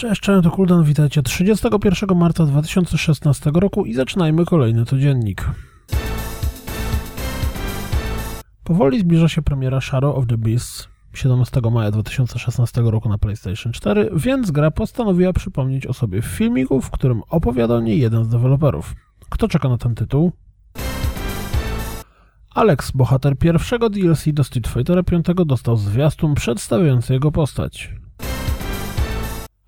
Cześć, cześć, to Kuldan, witajcie 31 marca 2016 roku i zaczynajmy kolejny codziennik. Powoli zbliża się premiera Shadow of the Beast 17 maja 2016 roku na PlayStation 4, więc gra postanowiła przypomnieć o sobie w filmiku, w którym opowiada o niej jeden z deweloperów. Kto czeka na ten tytuł? Alex, bohater pierwszego DLC do Street Fightera 5 dostał zwiastun przedstawiający jego postać.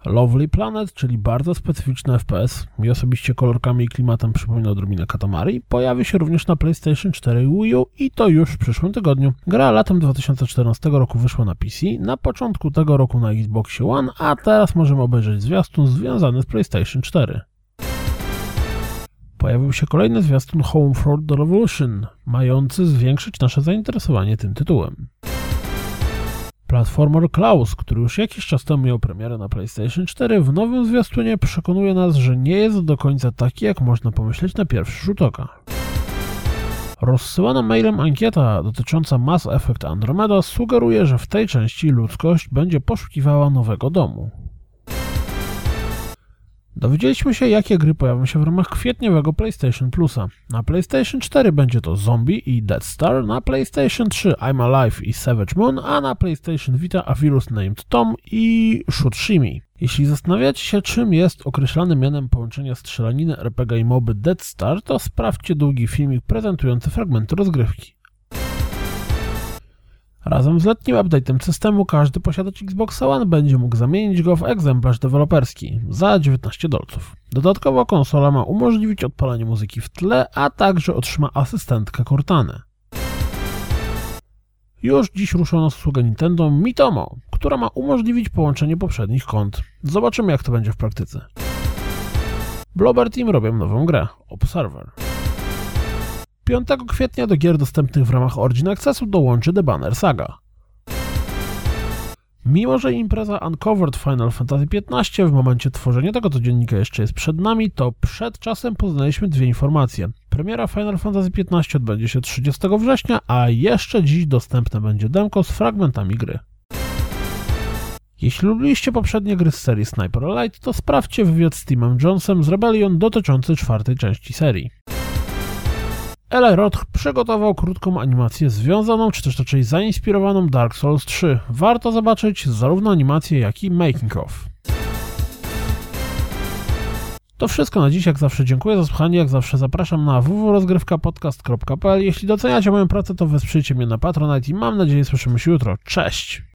Lovely Planet, czyli bardzo specyficzny FPS, mi osobiście kolorkami i klimatem przypomina odrobinę Katamari, pojawi się również na PlayStation 4 i Wii U i to już w przyszłym tygodniu. Gra latem 2014 roku wyszła na PC, na początku tego roku na Xbox One, a teraz możemy obejrzeć zwiastun związany z PlayStation 4. Pojawił się kolejny zwiastun Homefront The Revolution, mający zwiększyć nasze zainteresowanie tym tytułem. Platformer Klaus, który już jakiś czas temu miał premierę na PlayStation 4, w nowym zwiastunie przekonuje nas, że nie jest do końca taki, jak można pomyśleć na pierwszy rzut oka. Rozsyłana mailem ankieta dotycząca Mass Effect Andromeda sugeruje, że w tej części ludzkość będzie poszukiwała nowego domu. Dowiedzieliśmy się, jakie gry pojawią się w ramach kwietniowego PlayStation Plusa. Na PlayStation 4 będzie to Zombie i Dead Star, na PlayStation 3 I'm Alive i Savage Moon, a na PlayStation Vita A Virus Named Tom i Shushimi. Jeśli zastanawiacie się, czym jest określany mianem połączenia strzelaniny RPG i moby Dead Star, to sprawdźcie długi filmik prezentujący fragmenty rozgrywki. Razem z letnim update'em systemu każdy posiadacz Xbox One będzie mógł zamienić go w egzemplarz deweloperski za 19 dolców. Dodatkowo konsola ma umożliwić odpalanie muzyki w tle, a także otrzyma asystentkę Cortana. Już dziś ruszono usługę Nintendo Mitomo, która ma umożliwić połączenie poprzednich kont. Zobaczymy jak to będzie w praktyce. Blobber Team robią nową grę, Observer. 5 kwietnia do gier dostępnych w ramach Origin Accessu dołączy The Banner Saga. Mimo, że impreza Uncovered Final Fantasy XV w momencie tworzenia tego codziennika jeszcze jest przed nami, to przed czasem poznaliśmy dwie informacje. Premiera Final Fantasy XV odbędzie się 30 września, a jeszcze dziś dostępne będzie demko z fragmentami gry. Jeśli lubiliście poprzednie gry z serii Sniper Elite, to sprawdźcie wywiad z Timem Jonesem z Rebellion dotyczący czwartej części serii. Eli Roth przygotował krótką animację związaną, czy też raczej zainspirowaną Dark Souls 3. Warto zobaczyć zarówno animację, jak i making of. To wszystko na dziś, jak zawsze dziękuję za słuchanie, jak zawsze zapraszam na www.rozgrywkapodcast.pl Jeśli doceniacie moją pracę, to wesprzyjcie mnie na Patronite i mam nadzieję słyszymy się jutro. Cześć!